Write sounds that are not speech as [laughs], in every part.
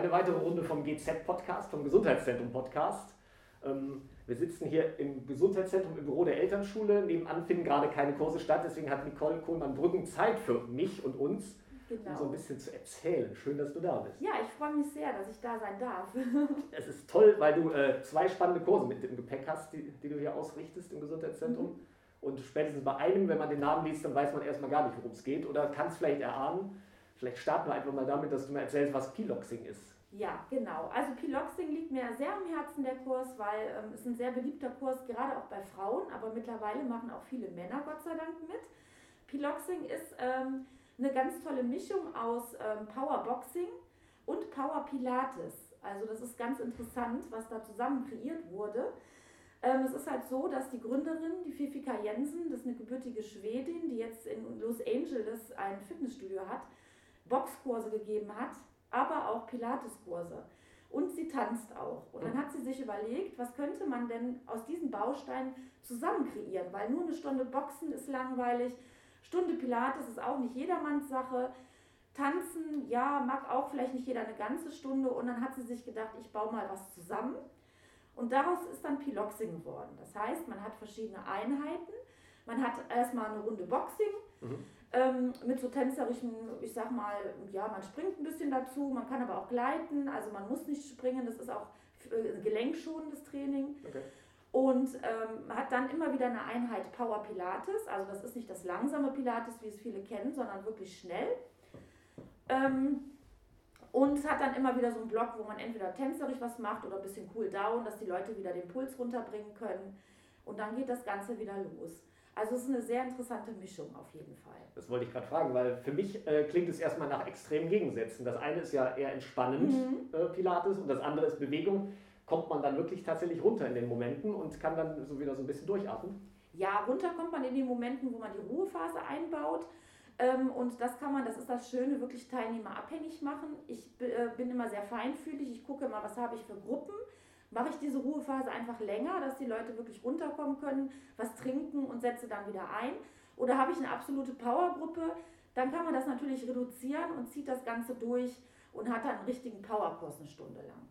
Eine weitere Runde vom GZ-Podcast, vom Gesundheitszentrum-Podcast. Ähm, wir sitzen hier im Gesundheitszentrum im Büro der Elternschule. Nebenan finden gerade keine Kurse statt, deswegen hat Nicole Kohlmann-Brüggen Zeit für mich und uns, genau. um so ein bisschen zu erzählen. Schön, dass du da bist. Ja, ich freue mich sehr, dass ich da sein darf. [laughs] es ist toll, weil du äh, zwei spannende Kurse mit im Gepäck hast, die, die du hier ausrichtest im Gesundheitszentrum. Mhm. Und spätestens bei einem, wenn man den Namen liest, dann weiß man erstmal gar nicht, worum es geht oder kann es vielleicht erahnen. Vielleicht starten wir einfach mal damit, dass du mir erzählst, was Piloxing ist. Ja, genau. Also Piloxing liegt mir sehr am Herzen, der Kurs, weil ähm, es ein sehr beliebter Kurs, gerade auch bei Frauen, aber mittlerweile machen auch viele Männer Gott sei Dank mit. Piloxing ist ähm, eine ganz tolle Mischung aus ähm, Powerboxing und Power Pilates. Also das ist ganz interessant, was da zusammen kreiert wurde. Ähm, es ist halt so, dass die Gründerin, die Fifika Jensen, das ist eine gebürtige Schwedin, die jetzt in Los Angeles ein Fitnessstudio hat, Boxkurse gegeben hat, aber auch Pilateskurse. Und sie tanzt auch. Und dann hat sie sich überlegt, was könnte man denn aus diesen Bausteinen zusammen kreieren? Weil nur eine Stunde Boxen ist langweilig, Stunde Pilates ist auch nicht jedermanns Sache. Tanzen, ja, mag auch vielleicht nicht jeder eine ganze Stunde. Und dann hat sie sich gedacht, ich baue mal was zusammen. Und daraus ist dann Piloxing geworden. Das heißt, man hat verschiedene Einheiten. Man hat erstmal eine Runde Boxing. Mhm ähm, mit so tänzerischen, ich sag mal, ja, man springt ein bisschen dazu, man kann aber auch gleiten, also man muss nicht springen, das ist auch äh, gelenkschonendes Training. Okay. Und ähm, hat dann immer wieder eine Einheit Power Pilates, also das ist nicht das langsame Pilates, wie es viele kennen, sondern wirklich schnell. Ähm, und hat dann immer wieder so einen Block, wo man entweder tänzerisch was macht oder ein bisschen Cool Down, dass die Leute wieder den Puls runterbringen können. Und dann geht das Ganze wieder los. Also es ist eine sehr interessante Mischung auf jeden Fall. Das wollte ich gerade fragen, weil für mich äh, klingt es erstmal nach extremen Gegensätzen. Das eine ist ja eher entspannend, mhm. äh, Pilates, und das andere ist Bewegung. Kommt man dann wirklich tatsächlich runter in den Momenten und kann dann so wieder so ein bisschen durchatmen? Ja, runter kommt man in den Momenten, wo man die Ruhephase einbaut. Ähm, und das kann man, das ist das Schöne, wirklich teilnehmerabhängig machen. Ich äh, bin immer sehr feinfühlig. Ich gucke immer, was habe ich für Gruppen mache ich diese Ruhephase einfach länger, dass die Leute wirklich runterkommen können, was trinken und setze dann wieder ein. Oder habe ich eine absolute Powergruppe, dann kann man das natürlich reduzieren und zieht das Ganze durch und hat dann einen richtigen Powerkurs eine Stunde lang.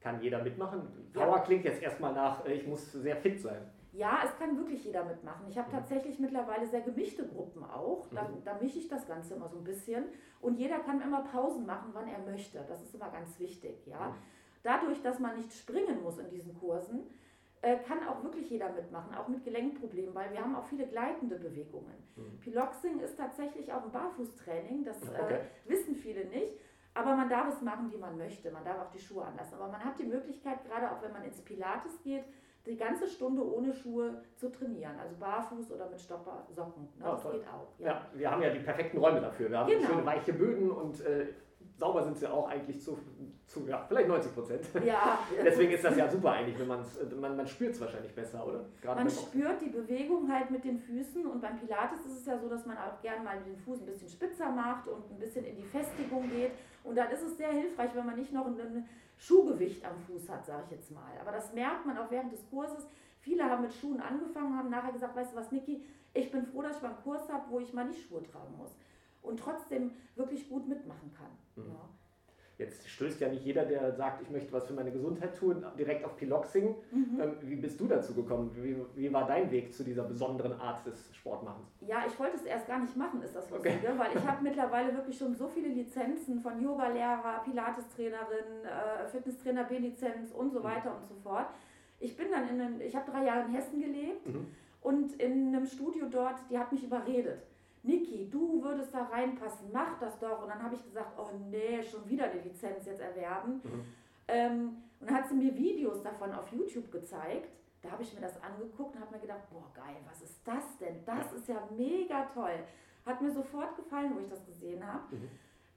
Kann jeder mitmachen? Power ja. klingt jetzt erstmal nach, äh, ich muss sehr fit sein. Ja, es kann wirklich jeder mitmachen. Ich habe mhm. tatsächlich mittlerweile sehr gemischte Gruppen auch. Da, mhm. da mische ich das Ganze immer so ein bisschen. Und jeder kann immer Pausen machen, wann er möchte. Das ist immer ganz wichtig. Ja? Dadurch, dass man nicht springen muss in diesen Kursen, äh, kann auch wirklich jeder mitmachen, auch mit Gelenkproblemen, weil wir haben auch viele gleitende Bewegungen. Mhm. Piloxing ist tatsächlich auch ein Barfußtraining, das äh, okay. äh, wissen viele nicht. Aber man darf es machen, wie man möchte. Man darf auch die Schuhe anlassen. Aber man hat die Möglichkeit, gerade auch wenn man ins Pilates geht, die ganze Stunde ohne Schuhe zu trainieren. Also barfuß oder mit Stoppersocken. Ne? Ja, das toll. geht auch. Ja. ja. wir haben ja die perfekten Räume dafür. Wir haben genau. schöne weiche Böden und äh, sauber sind sie auch eigentlich zu, zu ja, vielleicht 90 Prozent. Ja. [laughs] Deswegen ist das ja super eigentlich, wenn man's, man man spürt es wahrscheinlich besser, oder? Gerade man spürt die Bewegung halt mit den Füßen und beim Pilates ist es ja so, dass man auch gerne mal den Fuß ein bisschen spitzer macht und ein bisschen in die Festigung geht und dann ist es sehr hilfreich, wenn man nicht noch ein Schuhgewicht am Fuß hat, sage ich jetzt mal. Aber das merkt man auch während des Kurses. Viele haben mit Schuhen angefangen, haben nachher gesagt, weißt du was, Niki, ich bin froh, dass ich mal einen Kurs habe, wo ich mal nicht Schuhe tragen muss und trotzdem wirklich gut mitmachen kann. Mhm. Ja. Jetzt stößt ja nicht jeder, der sagt, ich möchte was für meine Gesundheit tun, direkt auf Piloxing. Mhm. Ähm, wie bist du dazu gekommen? Wie, wie, war dein Weg zu dieser besonderen Art des Sportmachens? Ja, ich wollte es erst gar nicht machen, ist das Lustige, okay. weil ich [laughs] habe mittlerweile wirklich schon so viele Lizenzen von Yoga-Lehrer, Pilates-Trainerin, äh, Fitnesstrainer B-Lizenz und so mhm. weiter und so fort. Ich bin dann in einem, ich habe drei Jahre in Hessen gelebt mhm. und in einem Studio dort, die hat mich überredet Niki, du würdest da reinpassen, mach das doch. Und dann habe ich gesagt, oh nee, schon wieder die Lizenz jetzt erwerben. Mhm. Ähm, und dann hat sie mir Videos davon auf YouTube gezeigt. Da habe ich mir das angeguckt und habe mir gedacht, boah geil, was ist das denn? Das ist ja mega toll. Hat mir sofort gefallen, wo ich das gesehen habe. Mhm.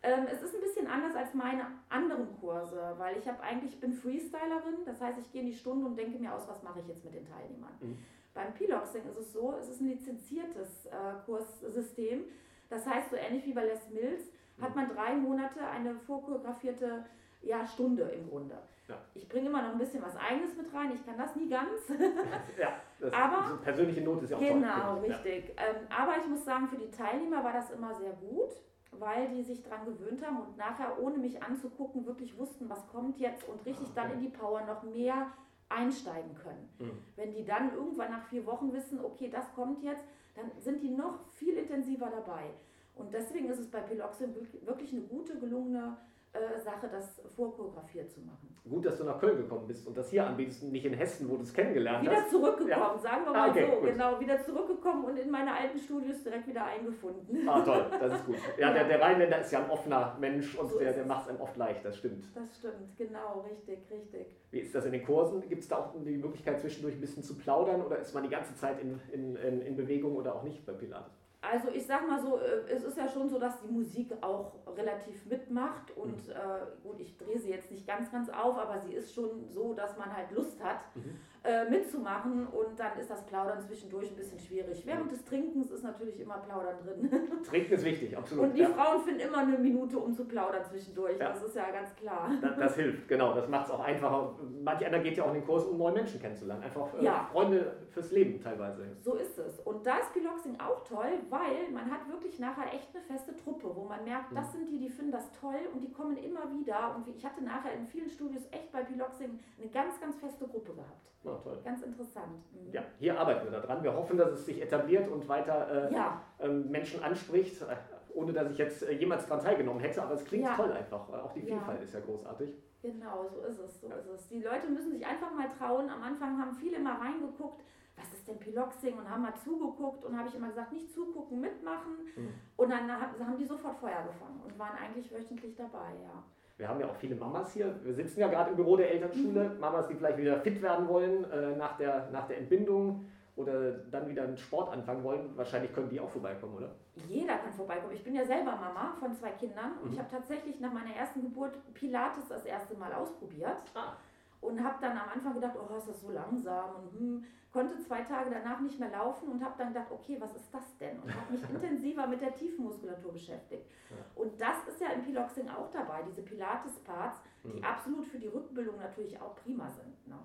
Ähm, es ist ein bisschen anders als meine anderen Kurse, weil ich habe eigentlich, bin Freestylerin, das heißt, ich gehe in die Stunde und denke mir aus, was mache ich jetzt mit den Teilnehmern. Mhm. Beim Piloxing ist es so, es ist ein lizenziertes äh, Kurssystem. Das heißt, so ähnlich wie bei Les Mills hat man drei Monate eine vorchoreografierte ja, Stunde im Grunde. Ja. Ich bringe immer noch ein bisschen was Eigenes mit rein. Ich kann das nie ganz. [laughs] ja, das aber so persönliche Note ist ja auch Genau, toll, richtig. Ja. Ähm, aber ich muss sagen, für die Teilnehmer war das immer sehr gut. weil die sich daran gewöhnt haben und nachher, ohne mich anzugucken, wirklich wussten, was kommt jetzt und richtig Ah, dann okay. in die Power noch mehr einsteigen können. Mhm. Wenn die dann irgendwann nach vier Wochen wissen, okay, das kommt jetzt, dann sind die noch viel intensiver dabei. Und deswegen ist es bei Piloxin wirk- wirklich eine gute, gelungene äh, Sache, das vorchoreografiert zu machen. Gut, dass du nach Köln gekommen bist und das hier anbietest und nicht in Hessen, wo du es kennengelernt Wieder hast. zurückgekommen, Ja. sagen wir Ah, mal okay, so, gut. genau, wieder zurückgekommen und in meine alten Studios direkt wieder eingefunden. Ah, toll, das ist gut. Ja, der, der Rheinländer ist ja ein offener Mensch und So der, der macht es einem oft leicht, das stimmt. Das stimmt, genau, richtig, richtig. Wie ist das in den Kursen? Gibt es da auch die Möglichkeit, zwischendurch ein bisschen zu plaudern oder ist man die ganze Zeit in, in, in, in Bewegung oder auch nicht bei Pilates? Also ich sag mal so, äh, es ist ja schon so, dass die Musik auch relativ mitmacht und Mhm. äh, gut, ich drehe sie jetzt nicht ganz, ganz auf, aber sie ist schon so, dass man halt Lust hat Mhm. Äh, mitzumachen und dann ist das Plaudern zwischendurch ein bisschen schwierig. Während des Trinkens ist natürlich immer Plaudern drin. [laughs] Trinken ist wichtig, absolut. Und die ja. Frauen finden immer eine Minute, um zu plaudern zwischendurch, Ja. das ist ja ganz klar. Das, das hilft, genau. Das macht es auch einfacher. Manch einer geht ja auch in den Kurs, um neue Menschen kennenzulernen. Einfach äh, Ja. Freunde fürs Leben teilweise. So ist es. Und da ist Piloxing auch toll, weil man hat wirklich nachher echt eine feste Truppe, wo man merkt, das sind die, die finden das toll und die kommen immer wieder. Und wie- ich hatte nachher in vielen Studios echt bei Piloxing eine ganz, ganz feste Gruppe gehabt. Na, toll. Ganz interessant. Mhm. Ja, hier arbeiten wir daran. Wir hoffen, dass es sich etabliert und weiter äh, Ja, ähm, Menschen anspricht, äh, ohne dass ich jetzt äh, jemals daran teilgenommen hätte. Aber es klingt Ja. toll einfach. Äh, Auch die Ja. Vielfalt ist ja großartig. genau, so ist es. So ist es. Die Leute müssen sich einfach mal trauen. Am Anfang haben viele mal reingeguckt, was ist denn Piloxing und haben mal zugeguckt und habe ich immer gesagt, nicht zugucken, mitmachen. Mhm. Und dann ha- haben die sofort Feuer gefangen und waren eigentlich wöchentlich dabei, ja. Wir haben ja auch viele Mamas hier. Wir sitzen ja gerade im Büro der Elternschule. Mhm. Mamas, die vielleicht wieder fit werden wollen äh, nach, der, nach der Entbindung oder dann wieder einen Sport anfangen wollen. Wahrscheinlich können die auch vorbeikommen, oder? Jeder kann vorbeikommen. Ich bin ja selber Mama von zwei Kindern und Mhm. ich habe tatsächlich nach meiner ersten Geburt Pilates das erste Mal ausprobiert Ah. Und habe dann am Anfang gedacht, oh, ist das so langsam und hm, konnte zwei Tage danach nicht mehr laufen und habe dann gedacht, okay, was ist das denn? Und habe mich [laughs] intensiver mit der Tiefenmuskulatur beschäftigt. Ja. Und das ist ja im Piloxing auch dabei, diese Pilates-Parts, die Mhm. absolut für die Rückbildung natürlich auch prima sind. Ne?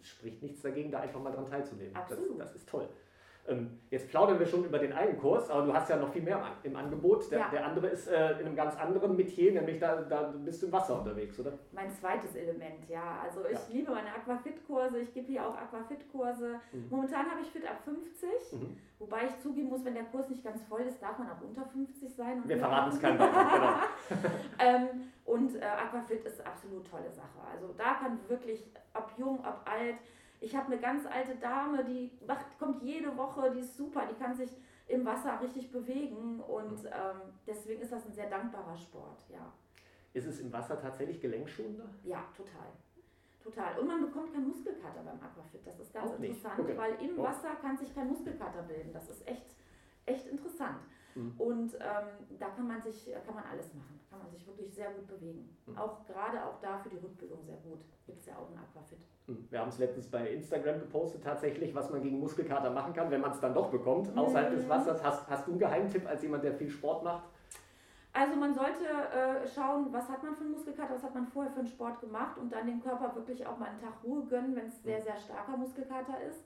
Es spricht nichts dagegen, da einfach mal dran teilzunehmen. Absolut. Das, das ist toll. Ähm, jetzt plaudern wir schon über den einen Kurs, aber du hast ja noch viel mehr im An- im Angebot. Der, Ja. der andere ist äh, in einem ganz anderen Metier, nämlich da, da bist du im Wasser unterwegs, oder? Mein zweites Element, ja. Also ich Ja. liebe meine Aquafit-Kurse, ich gebe hier auch Aquafit-Kurse. Mhm. Momentan habe ich Fit ab 50, Mhm. wobei ich zugeben muss, wenn der Kurs nicht ganz voll ist, darf man auch unter 50 sein. Wir verraten es keinem. [laughs] Genau. ähm, und äh, Aquafit ist absolut tolle Sache. Also da kann wirklich, ob jung, ob alt. Ich habe eine ganz alte Dame, die macht, kommt jede Woche, die ist super, die kann sich im Wasser richtig bewegen und ähm, deswegen ist das ein sehr dankbarer Sport, ja. Ist es im Wasser tatsächlich gelenkschonender? Ja, total. Total. Und man bekommt keinen Muskelkater beim Aquafit. Das ist ganz Auch interessant, Okay. weil im Oh. Wasser kann sich kein Muskelkater bilden. Das ist echt, echt interessant. Mhm. Und ähm, da kann man sich, kann man alles machen. Kann man sich wirklich sehr gut bewegen. Mhm. Auch gerade auch da für die Rückbildung sehr gut. Ein Aquafit. Hm. Wir haben es letztens bei Instagram gepostet, tatsächlich, was man gegen Muskelkater machen kann, wenn man es dann doch bekommt, Mhm. außerhalb des Wassers. Hast, hast du einen Geheimtipp als jemand, der viel Sport macht? Also man sollte äh, schauen, was hat man für einen Muskelkater, was hat man vorher für einen Sport gemacht und dann dem Körper wirklich auch mal einen Tag Ruhe gönnen, wenn es sehr, sehr starker Muskelkater ist.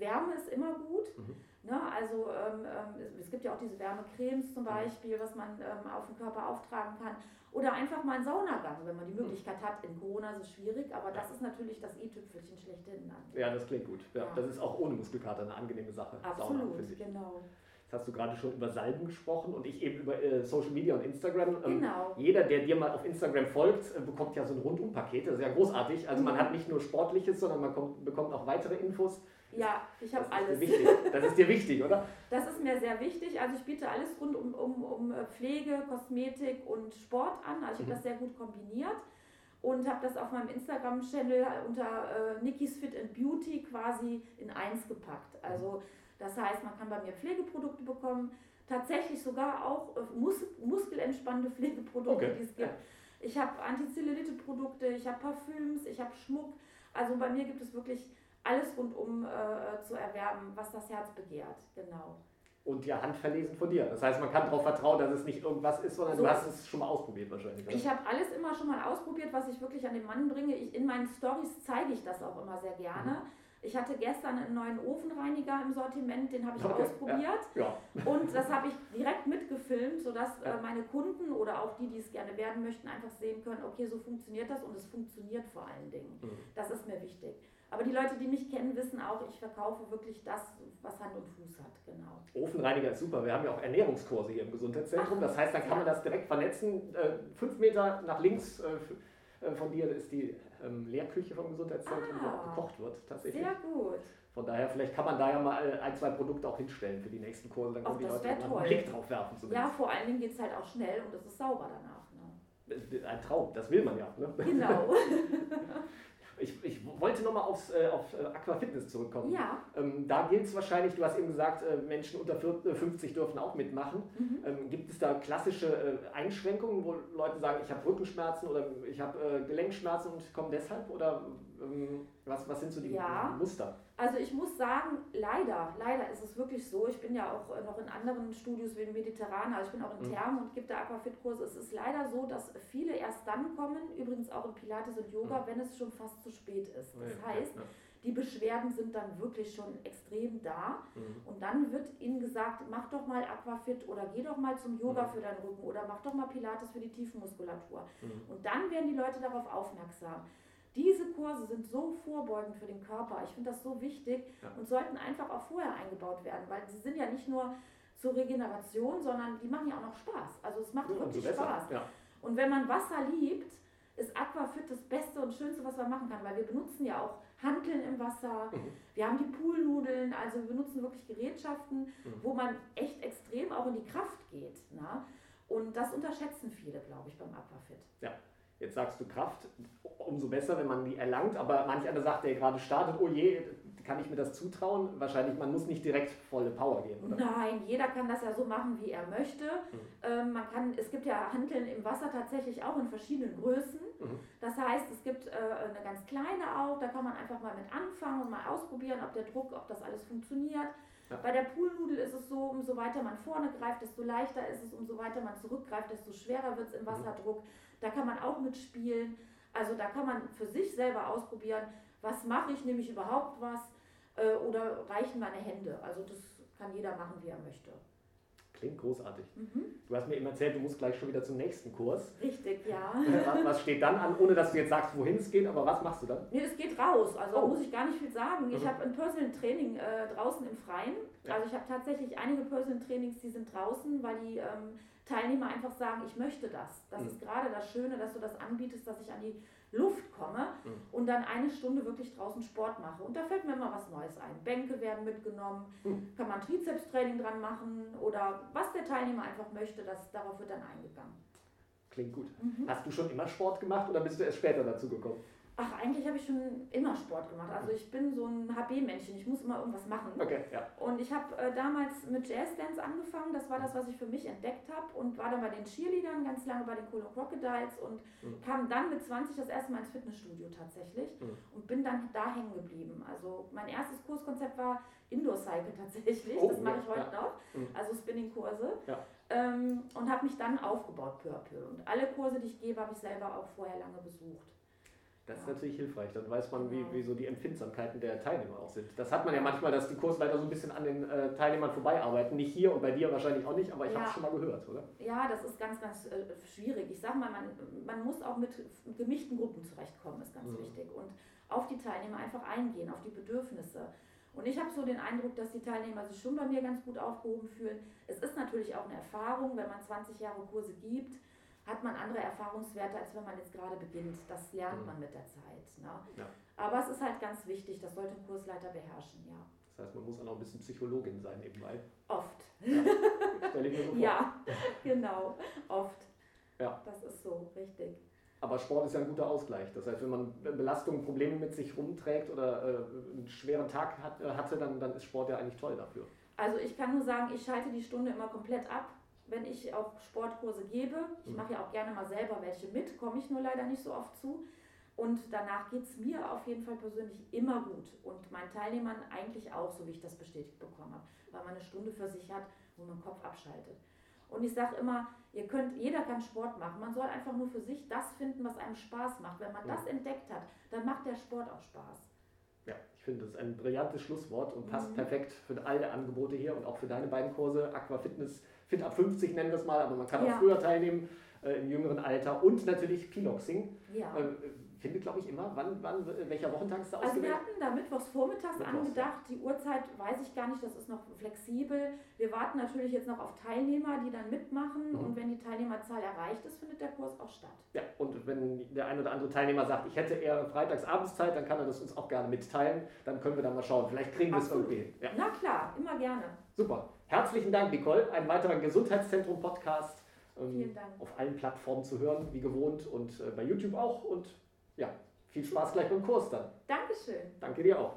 Wärme ist immer gut. Mhm. Ne? Also ähm, ähm, es- gibt ja auch diese Wärmecremes zum Beispiel, was man ähm, auf den Körper auftragen kann. Oder einfach mal einen Saunagang, wenn man die Möglichkeit hat. In Corona ist es schwierig, aber das ist natürlich das i-Tüpfelchen schlechthin. Ja, das klingt gut. Ja, Ja. Das ist auch ohne Muskelkater eine angenehme Sache. Sauna, Absolut, ich. genau. Jetzt hast du gerade schon über Salben gesprochen und ich eben über äh, Social Media und Instagram. Ähm, Genau. Jeder, der dir mal auf Instagram folgt, äh, bekommt ja so ein Rundumpaket. Das ist ja großartig. Also man Mhm. hat nicht nur Sportliches, sondern man kommt, bekommt auch weitere Infos. Ja, ich habe alles. Das ist dir wichtig, oder? Das ist mir sehr wichtig. Also ich biete alles rund um, um, um äh, Pflege, Kosmetik und Sport an. Also ich Mhm. habe das sehr gut kombiniert und habe das auf meinem Instagram-Channel unter äh, Nikki's Fit and Beauty quasi in eins gepackt. Also das heißt, man kann bei mir Pflegeprodukte bekommen, tatsächlich sogar auch äh, mus muskelentspannende Pflegeprodukte, Okay. die es gibt. Ich habe Antizellulite-Produkte, ich habe Parfüms, ich habe Schmuck. Also bei mir gibt es wirklich alles rundum äh, zu erwerben, was das Herz begehrt. Genau. Und ja, handverlesen von dir. Das heißt, man kann darauf vertrauen, dass es nicht irgendwas ist, sondern So du hast es schon mal ausprobiert wahrscheinlich. oder? Ich habe alles immer schon mal ausprobiert, was ich wirklich an den Mann bringe. Ich, in meinen Stories zeige ich das auch immer sehr gerne. Ich hatte gestern einen neuen Ofenreiniger im Sortiment, den habe ich Okay, ausprobiert. Ja. Und das habe ich direkt mitgefilmt, sodass äh, meine Kunden oder auch die, die es gerne werden möchten, einfach sehen können, okay, so funktioniert das und es funktioniert vor allen Dingen. Mhm. Das ist mir wichtig. Aber die Leute, die mich kennen, wissen auch, ich verkaufe wirklich das, was Hand und Fuß hat, genau. Ofenreiniger ist super. Wir haben ja auch Ernährungskurse hier im Gesundheitszentrum. Das heißt, dann kann man ja. das direkt vernetzen. Äh, fünf Meter nach links äh, äh, von dir ist die ähm, Lehrküche vom Gesundheitszentrum, wo auch Ah. gekocht wird tatsächlich. Sehr gut. Von daher, vielleicht kann man da ja mal ein, zwei Produkte auch hinstellen für die nächsten Kurse. Dann können die Leute einen. Blick drauf werfen Ja, zumindest. vor allen Dingen geht es halt auch schnell und es ist sauber danach. Ne? Ein Traum, das will man ja. Ne? Genau. [laughs] Ich, ich wollte nochmal aufs, äh, auf äh, Aquafitness zurückkommen. ja. Ähm, da gilt es wahrscheinlich, du hast eben gesagt, äh, Menschen unter vier- äh, 50 dürfen auch mitmachen. Mhm. Ähm, gibt es da klassische äh, Einschränkungen, wo Leute sagen, ich habe Rückenschmerzen oder ich habe äh, Gelenkschmerzen und komme deshalb? Oder ähm, was, was sind so die Ja. Muster? Also ich muss sagen, leider, leider ist es wirklich so. Ich bin ja auch noch in anderen Studios wie im Mediterranen, also ich bin auch in Mhm. Thermen und gebe da Aquafit-Kurse. Es ist leider so, dass viele erst dann kommen, übrigens auch in Pilates und Yoga, wenn es schon fast zu spät ist. Das Ja, heißt, ja, die Beschwerden sind dann wirklich schon extrem da. Mhm. Und dann wird ihnen gesagt, mach doch mal Aquafit oder geh doch mal zum Yoga Mhm. für deinen Rücken oder mach doch mal Pilates für die Tiefenmuskulatur. Mhm. Und dann werden die Leute darauf aufmerksam. Diese Kurse sind so vorbeugend für den Körper. Ich finde das so wichtig Ja. und sollten einfach auch vorher eingebaut werden, weil sie sind ja nicht nur zur Regeneration, sondern die machen ja auch noch Spaß. Also es macht Ja, wirklich besser. Spaß. Ja. Und wenn man Wasser liebt, ist Aquafit das Beste und Schönste, was man machen kann, weil wir benutzen ja auch Hanteln im Wasser, Mhm. wir haben die Poolnudeln, also wir benutzen wirklich Gerätschaften, Mhm. wo man echt extrem auch in die Kraft geht. Na? Und das unterschätzen viele, glaube ich, beim Aquafit. Jetzt sagst du Kraft, umso besser, wenn man die erlangt, aber manch einer sagt, der gerade startet, oh je, kann ich mir das zutrauen? Wahrscheinlich, man muss nicht direkt volle Power gehen, oder? Nein, jeder kann das ja so machen, wie er möchte. Mhm. Ähm, man kann, es gibt ja Hanteln im Wasser tatsächlich auch in verschiedenen Größen. Mhm. Das heißt, es gibt äh, eine ganz kleine auch, da kann man einfach mal mit anfangen und mal ausprobieren, ob der Druck, ob das alles funktioniert. Ja. Bei der Poolnudel ist es so, umso weiter man vorne greift, desto leichter ist es, umso weiter man zurückgreift, desto schwerer wird es im Mhm. Wasserdruck. Da kann man auch mitspielen. Also da kann man für sich selber ausprobieren, was mache ich, nehme ich überhaupt was äh, oder reichen meine Hände. Also das kann jeder machen, wie er möchte. Klingt großartig. Mhm. Du hast mir eben erzählt, du musst gleich schon wieder zum nächsten Kurs. Richtig, ja. [laughs] Was, was steht dann an, ohne dass du jetzt sagst, wohin es geht, aber was machst du dann? Nee, es geht raus, also Oh. muss ich gar nicht viel sagen. Ich Mhm. habe ein Personal Training äh, draußen im Freien. Ja. Also ich habe tatsächlich einige Personal Trainings, die sind draußen, weil die ähm, Teilnehmer einfach sagen, ich möchte das. Das Mhm. ist gerade das Schöne, dass du das anbietest, dass ich an die Luft komme Mhm. und dann eine Stunde wirklich draußen Sport mache. Und da fällt mir immer was Neues ein. Bänke werden mitgenommen, Mhm. kann man Trizepstraining dran machen oder was der Teilnehmer einfach möchte, das, darauf wird dann eingegangen. Klingt gut. Mhm. Hast du schon immer Sport gemacht oder bist du erst später dazu gekommen? Ach, eigentlich habe ich schon immer Sport gemacht. Also ich bin so ein HB-Männchen, ich muss immer irgendwas machen. Okay, ja. Und ich habe äh, damals mit Jazzdance angefangen, das war das, was ich für mich entdeckt habe und war dann bei den Cheerleadern ganz lange bei den Colo Crocodiles und Mhm. kam dann mit 20 das erste Mal ins Fitnessstudio tatsächlich Mhm. und bin dann da hängen geblieben. Also mein erstes Kurskonzept war Indoor Cycle tatsächlich, Oh, das mache ja, ich heute ja. noch, Mhm. also Spinning-Kurse. Ja. Ähm, und habe mich dann aufgebaut peu à peu. Und alle Kurse, die ich gebe, habe ich selber auch vorher lange besucht. Das ist natürlich hilfreich. Dann weiß man, wie, wie so die Empfindsamkeiten der Teilnehmer auch sind. Das hat man ja manchmal, dass die Kursleiter so ein bisschen an den äh, Teilnehmern vorbeiarbeiten. Nicht hier und bei dir wahrscheinlich auch nicht, aber ich Ja. habe es schon mal gehört, oder? Ja, das ist ganz, ganz äh, schwierig. Ich sag mal, man, man muss auch mit gemischten Gruppen zurechtkommen, ist ganz Mhm. wichtig. Und auf die Teilnehmer einfach eingehen, auf die Bedürfnisse. Und ich habe so den Eindruck, dass die Teilnehmer sich schon bei mir ganz gut aufgehoben fühlen. Es ist natürlich auch eine Erfahrung, wenn man 20 Jahre Kurse gibt, hat man andere Erfahrungswerte, als wenn man jetzt gerade beginnt. Das lernt Mhm. man mit der Zeit. Ne? Ja. Aber es ist halt ganz wichtig, das sollte ein Kursleiter beherrschen, ja. Das heißt, man muss auch noch ein bisschen Psychologin sein nebenbei. Oft. [laughs] Stelle ich mir so vor. Ja, genau, oft. Ja. Das ist so, richtig. Aber Sport ist ja ein guter Ausgleich. Das heißt, wenn man Belastungen, Probleme mit sich rumträgt oder äh, einen schweren Tag hat, äh, hatte, dann, dann ist Sport ja eigentlich toll dafür. Also ich kann nur sagen, ich schalte die Stunde immer komplett ab, wenn ich auch Sportkurse gebe. Ich Mhm. mache ja auch gerne mal selber welche mit, komme ich nur leider nicht so oft zu. Und danach geht es mir auf jeden Fall persönlich immer gut und meinen Teilnehmern eigentlich auch, so wie ich das bestätigt bekommen habe, weil man eine Stunde für sich hat, wo man den Kopf abschaltet. Und ich sage immer, ihr könnt, jeder kann Sport machen. Man soll einfach nur für sich das finden, was einem Spaß macht. Wenn man Ja. das entdeckt hat, dann macht der Sport auch Spaß. Ja, ich finde, das ist ein brillantes Schlusswort und passt mhm. perfekt für alle Angebote hier und auch für deine beiden Kurse. Aqua Fitness, Fit ab 50 nennen wir es mal, aber man kann ja. auch früher teilnehmen äh, im jüngeren Alter und natürlich Piloxing. Ja. Äh, findet, glaube ich, immer. Wann, wann, welcher Wochentag ist da Also wir hatten da mittwochs vormittags Mittwochs, angedacht. Die Uhrzeit weiß ich gar nicht, das ist noch flexibel. Wir warten natürlich jetzt noch auf Teilnehmer, die dann mitmachen. Mhm. Und wenn die Teilnehmerzahl erreicht ist, findet der Kurs auch statt. Ja, und wenn der ein oder andere Teilnehmer sagt, ich hätte eher freitags abends Zeit, dann kann er das uns auch gerne mitteilen. Dann können wir dann mal schauen. Vielleicht kriegen wir es irgendwie. Ja. Na klar, immer gerne. Super. Herzlichen Dank, Nicole. Ein weiterer Gesundheitszentrum-Podcast. Ähm, Vielen Dank. Auf allen Plattformen zu hören, wie gewohnt und äh, bei YouTube auch. Und ja, viel Spaß gleich beim Kurs dann. Dankeschön. Danke dir auch.